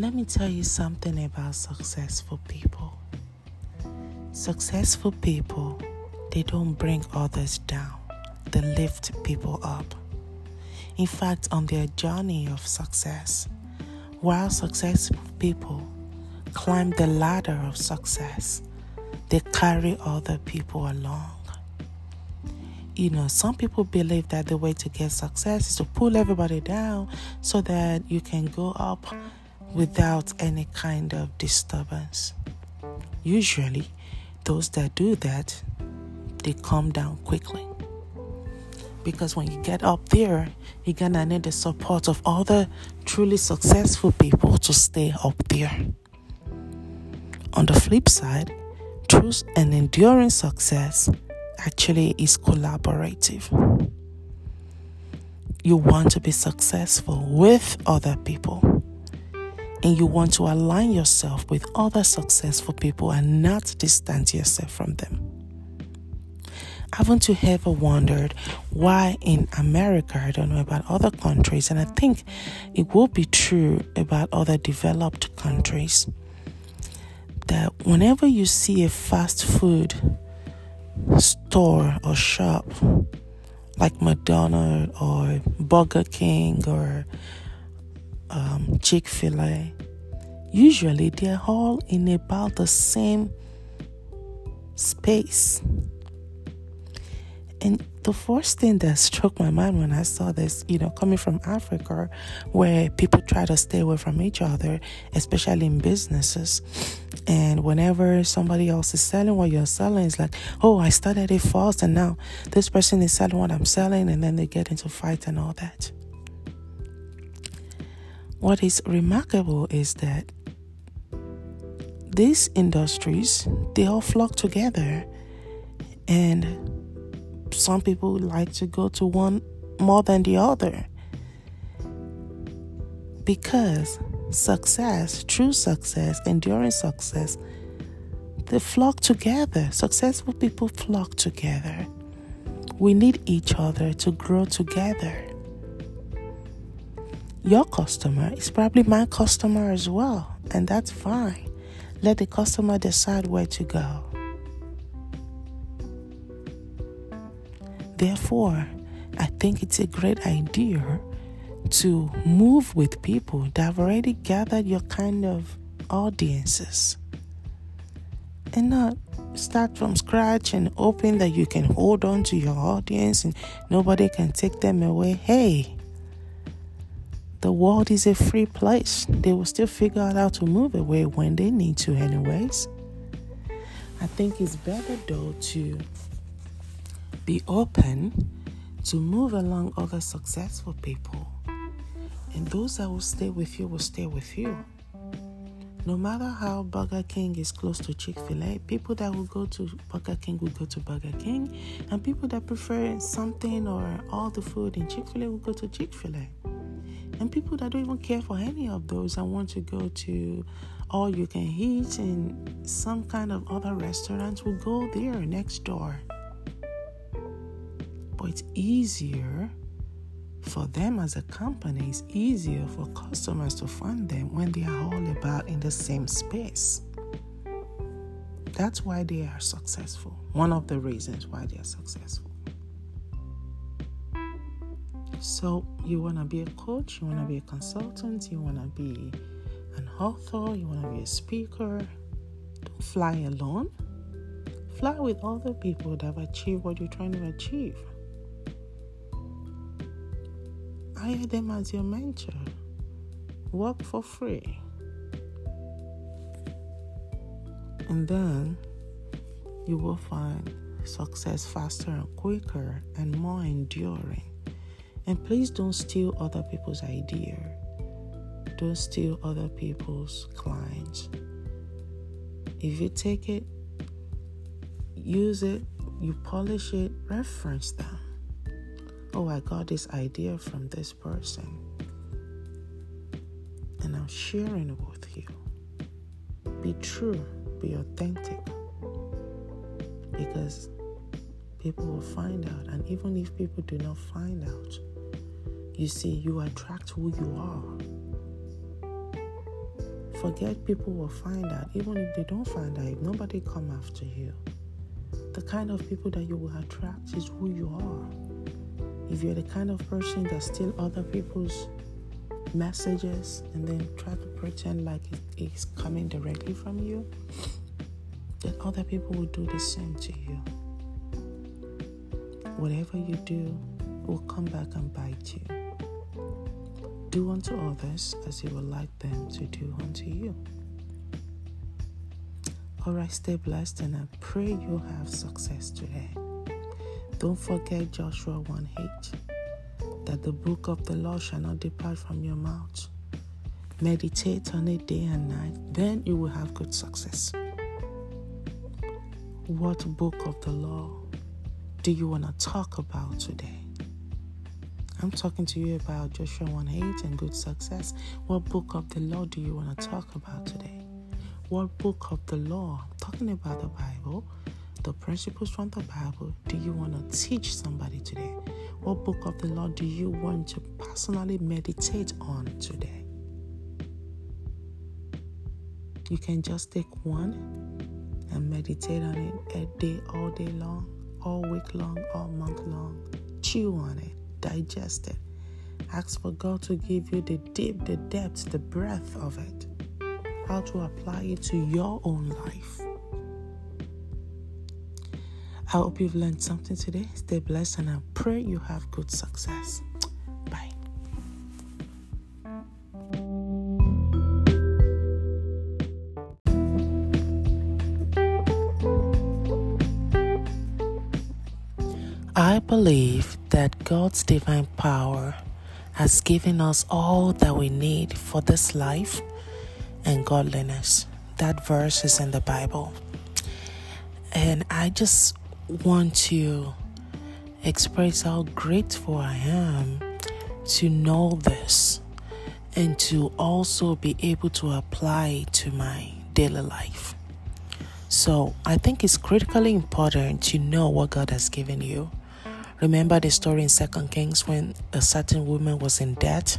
let me tell you something about successful people. Successful people, they don't bring others down, they lift people up. In fact, on their journey of success, while successful people climb the ladder of success, they carry other people along. You know, some people believe that the way to get success is to pull everybody down so that you can go up without any kind of disturbance. Usually, those that do that, they come down quickly. Because when you get up there, you're gonna need the support of other truly successful people to stay up there. On the flip side, true and enduring success actually is collaborative. You want to be successful with other people and you want to align yourself with other successful people and not distance yourself from them. Haven't you ever wondered why in America, I don't know about other countries, and I think it will be true about other developed countries, that whenever you see a fast food store or shop like McDonald's or Burger King or um, Chick fil A, usually they're all in about the same space. And the first thing that struck my mind when I saw this, you know, coming from Africa, where people try to stay away from each other, especially in businesses. And whenever somebody else is selling what you're selling, it's like, oh, I started it first, and now this person is selling what I'm selling, and then they get into fight and all that. What is remarkable is that these industries they all flock together. And some people like to go to one more than the other. Because success true success enduring success they flock together. Successful people flock together. We need each other to grow together your customer is probably my customer as well, and that's fine. Let the customer decide where to go. Therefore, I think it's a great idea to move with people that have already gathered your kind of audiences and not start from scratch and hoping that you can hold on to your audience and nobody can take them away. Hey, the world is a free place. They will still figure out how to move away when they need to, anyways. I think it's better though to be open to move along other successful people. And those that will stay with you will stay with you. No matter how Burger King is close to Chick fil A, people that will go to Burger King will go to Burger King, and people that prefer something or all the food in Chick fil A will go to Chick fil A. And people that don't even care for any of those and want to go to all you can eat in some kind of other restaurants will go there next door. But it's easier for them as a company, it's easier for customers to find them when they are all about in the same space. That's why they are successful. One of the reasons why they are successful. So, you want to be a coach, you want to be a consultant, you want to be an author, you want to be a speaker. Don't fly alone. Fly with other people that have achieved what you're trying to achieve. Hire them as your mentor. Work for free. And then you will find success faster and quicker and more enduring. And please don't steal other people's idea. Don't steal other people's clients. If you take it, use it, you polish it, reference them. Oh, I got this idea from this person. And I'm sharing it with you. Be true, be authentic. Because people will find out. And even if people do not find out, you see, you attract who you are. Forget people will find out. Even if they don't find out, if nobody come after you, the kind of people that you will attract is who you are. If you're the kind of person that steal other people's messages and then try to pretend like it's coming directly from you, then other people will do the same to you. Whatever you do will come back and bite you. Do unto others as you would like them to do unto you. Alright, stay blessed and I pray you have success today. Don't forget Joshua 1 8 that the book of the law shall not depart from your mouth. Meditate on it day and night, then you will have good success. What book of the law do you want to talk about today? I'm talking to you about Joshua 1 8 and good success. What book of the law do you want to talk about today? What book of the law, talking about the Bible, the principles from the Bible, do you want to teach somebody today? What book of the law do you want to personally meditate on today? You can just take one and meditate on it a day, all day long, all week long, all month long. Chew on it digest it. Ask for God to give you the deep, the depth, the breadth of it. How to apply it to your own life. I hope you've learned something today. Stay blessed and I pray you have good success. Believe that God's divine power has given us all that we need for this life and godliness. That verse is in the Bible. And I just want to express how grateful I am to know this and to also be able to apply it to my daily life. So I think it's critically important to know what God has given you Remember the story in Second Kings when a certain woman was in debt.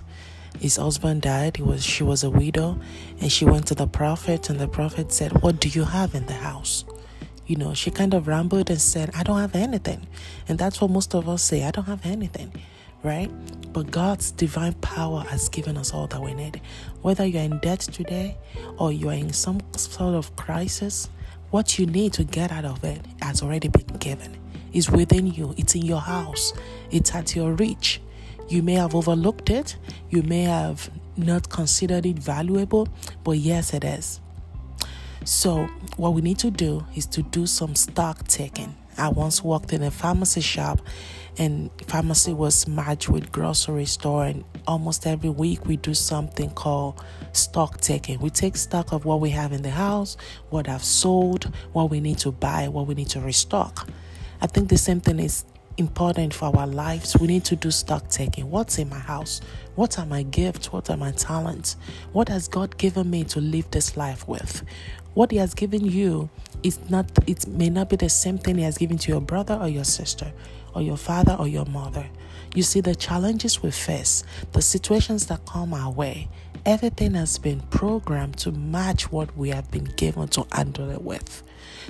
His husband died. He was she was a widow, and she went to the prophet, and the prophet said, "What do you have in the house?" You know, she kind of rambled and said, "I don't have anything," and that's what most of us say. I don't have anything right? But God's divine power has given us all that we need. Whether you're in debt today or you're in some sort of crisis, what you need to get out of it has already been given is within you, it's in your house, it's at your reach. You may have overlooked it, you may have not considered it valuable, but yes, it is. So, what we need to do is to do some stock taking. I once worked in a pharmacy shop, and pharmacy was merged with grocery store. And almost every week, we do something called stock taking. We take stock of what we have in the house, what I've sold, what we need to buy, what we need to restock. I think the same thing is important for our lives. We need to do stock taking. What's in my house? What are my gifts? What are my talents? What has God given me to live this life with? What He has given you is not, it may not be the same thing He has given to your brother or your sister or your father or your mother. You see, the challenges we face, the situations that come our way, everything has been programmed to match what we have been given to handle it with.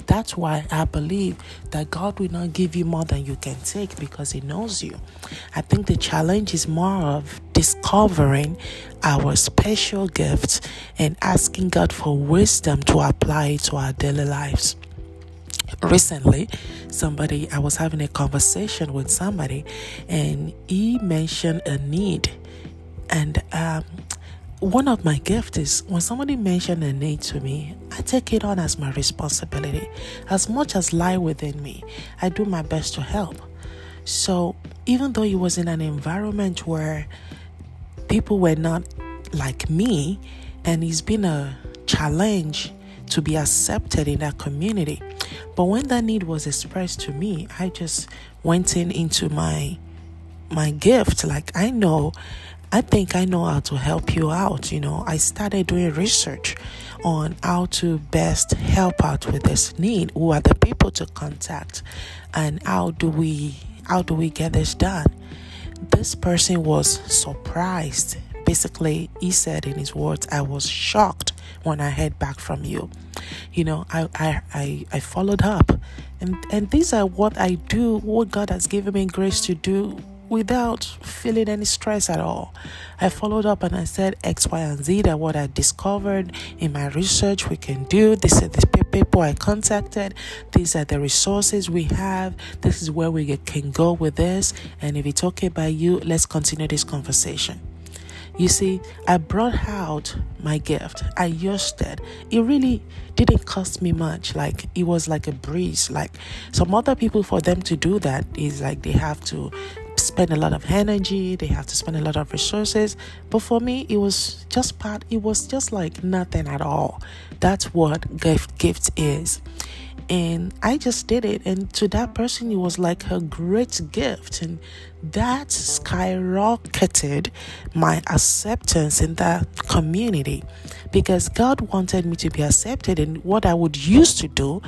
That's why I believe that God will not give you more than you can take because He knows you. I think the challenge is more of discovering our special gifts and asking God for wisdom to apply it to our daily lives recently somebody i was having a conversation with somebody and he mentioned a need and um, one of my gifts is when somebody mentions a need to me, I take it on as my responsibility. As much as lie within me, I do my best to help. So even though he was in an environment where people were not like me, and it's been a challenge to be accepted in that community. But when that need was expressed to me, I just went in into my my gift. Like I know I think I know how to help you out. You know, I started doing research on how to best help out with this need. Who are the people to contact, and how do we how do we get this done? This person was surprised. Basically, he said in his words, "I was shocked when I heard back from you. You know, I I, I, I followed up. And and these are what I do, what God has given me grace to do without feeling any stress at all. I followed up and I said X, Y, and Z that what I discovered in my research we can do. This is the people I contacted. These are the resources we have. This is where we can go with this. And if it's okay by you, let's continue this conversation. You see, I brought out my gift. I used it. It really didn't cost me much. Like it was like a breeze. Like some other people, for them to do that is like they have to spend a lot of energy, they have to spend a lot of resources. But for me, it was just part, it was just like nothing at all. That's what gift gift is. And I just did it. And to that person, it was like a great gift. And that skyrocketed my acceptance in that community because God wanted me to be accepted. And what I would use to do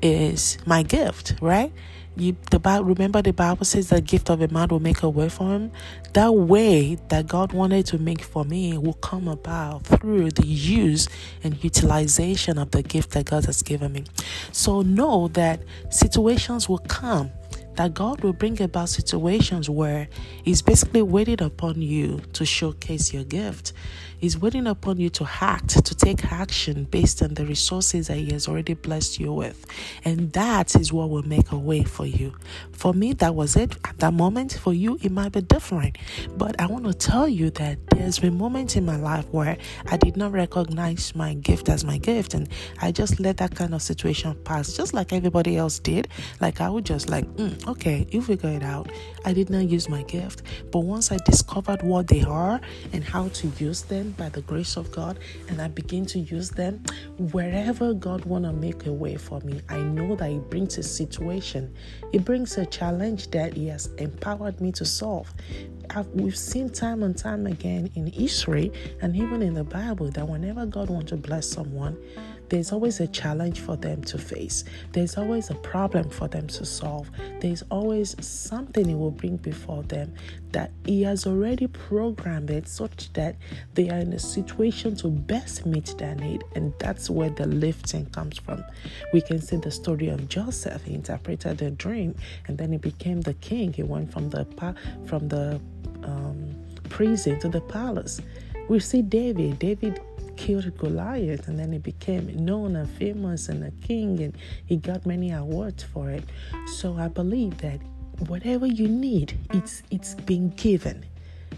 is my gift, right? You, the Bible, remember the Bible says the gift of a man will make a way for him. That way that God wanted to make for me will come about through the use and utilization of the gift that God has given me. So know that situations will come that God will bring about situations where He's basically waiting upon you to showcase your gift He's waiting upon you to act, to take action based on the resources that He has already blessed you with. And that is what will make a way for you. For me, that was it at that moment. For you, it might be different. But I want to tell you that there's been moments in my life where I did not recognize my gift as my gift. And I just let that kind of situation pass, just like everybody else did. Like I would just like, mm, okay, you figure it out. I did not use my gift. But once I discovered what they are and how to use them, by the grace of God and I begin to use them wherever God want to make a way for me. I know that it brings a situation, it brings a challenge that He has empowered me to solve. I've, we've seen time and time again in history and even in the Bible that whenever God wants to bless someone, there's always a challenge for them to face. There's always a problem for them to solve. There's always something He will bring before them that He has already programmed it such that they are in a situation to best meet their need. And that's where the lifting comes from. We can see the story of Joseph. He interpreted a dream and then he became the king. He went from the from the um, prison to the palace. We see David. David killed Goliath and then he became known and famous and a king and he got many awards for it. So I believe that whatever you need, it's it's been given.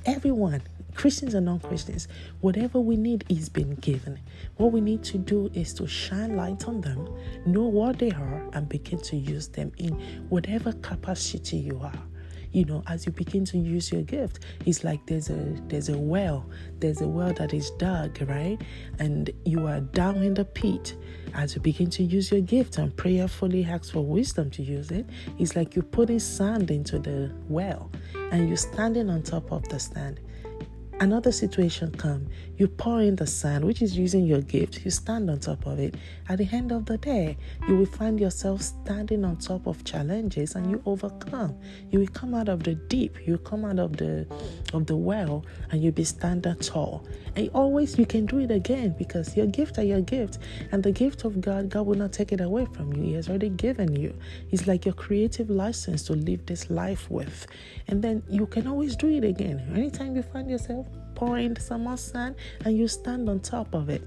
Everyone, Christians and non-Christians, whatever we need is been given. What we need to do is to shine light on them, know what they are, and begin to use them in whatever capacity you are you know as you begin to use your gift it's like there's a there's a well there's a well that is dug right? And you are down in the pit. As you begin to use your gift and prayerfully ask for wisdom to use it it's like you're putting sand into the well and you're standing on top of the stand another situation come. You pour in the sand which is using your gift. You stand on top of it. At the end of the day you will find yourself standing on top of challenges and you overcome. You will come out of the deep. You come out of the of the well and you'll be standing tall. And always you can do it again because your gift are your gift. And the gift of god god will not take it away from you. He has already given you. It's like your creative license to live this life with. And then you can always do it again. Anytime you find yourself some sand and you stand on top of it.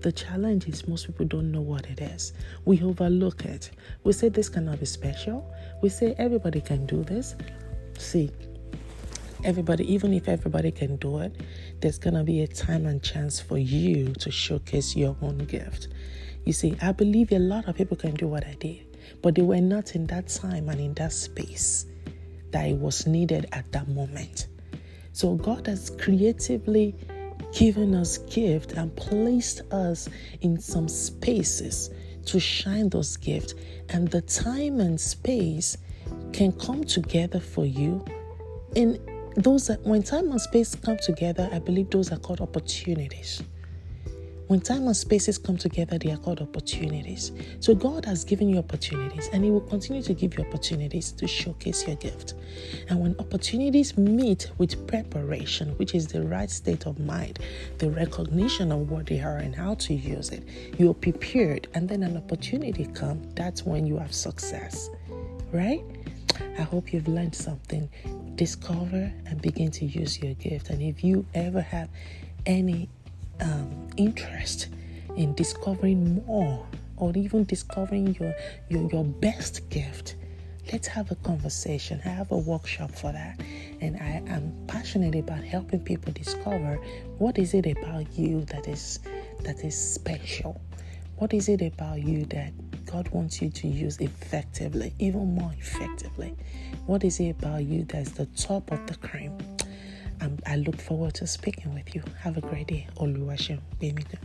The challenge is most people don't know what it is. We overlook it. We say this cannot be special. We say everybody can do this. See, everybody, even if everybody can do it, there's gonna be a time and chance for you to showcase your own gift. You see, I believe a lot of people can do what I did, but they were not in that time and in that space that it was needed at that moment. So God has creatively given us gift and placed us in some spaces to shine those gifts. And the time and space can come together for you. And those that when time and space come together i believe those are called opportunities When time and spaces come together, they are called opportunities. So God has given you opportunities and He will continue to give you opportunities to showcase your gift. And when opportunities meet with preparation, which is the right state of mind, the recognition of what they are and how to use it, you're prepared. And then an opportunity comes, that's when you have success. Right? I hope you've learned something. Discover and begin to use your gift. And if you ever have any um, interest in discovering more or even discovering your, your, your best gift, let's have a conversation. I have a workshop for that. And I am passionate about helping people discover what is it about you that is that is special. What is it about you that God wants you to use effectively, even more effectively? What is it about you that's the top of the cream? I look forward to speaking with you. Have a great day. Oluwaseun Bemigun.